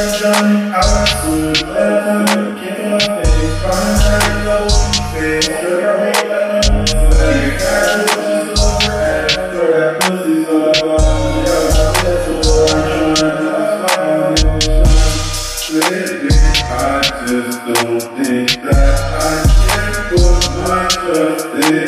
I just don't think that I can put my trust in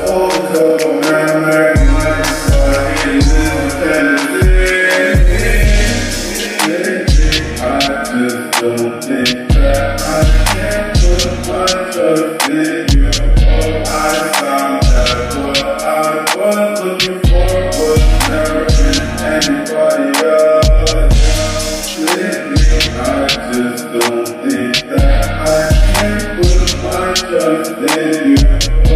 something that I can't put my finger on. I found that what I was looking for was never in anybody else. Lately, I just don't think that I can put my trust in you.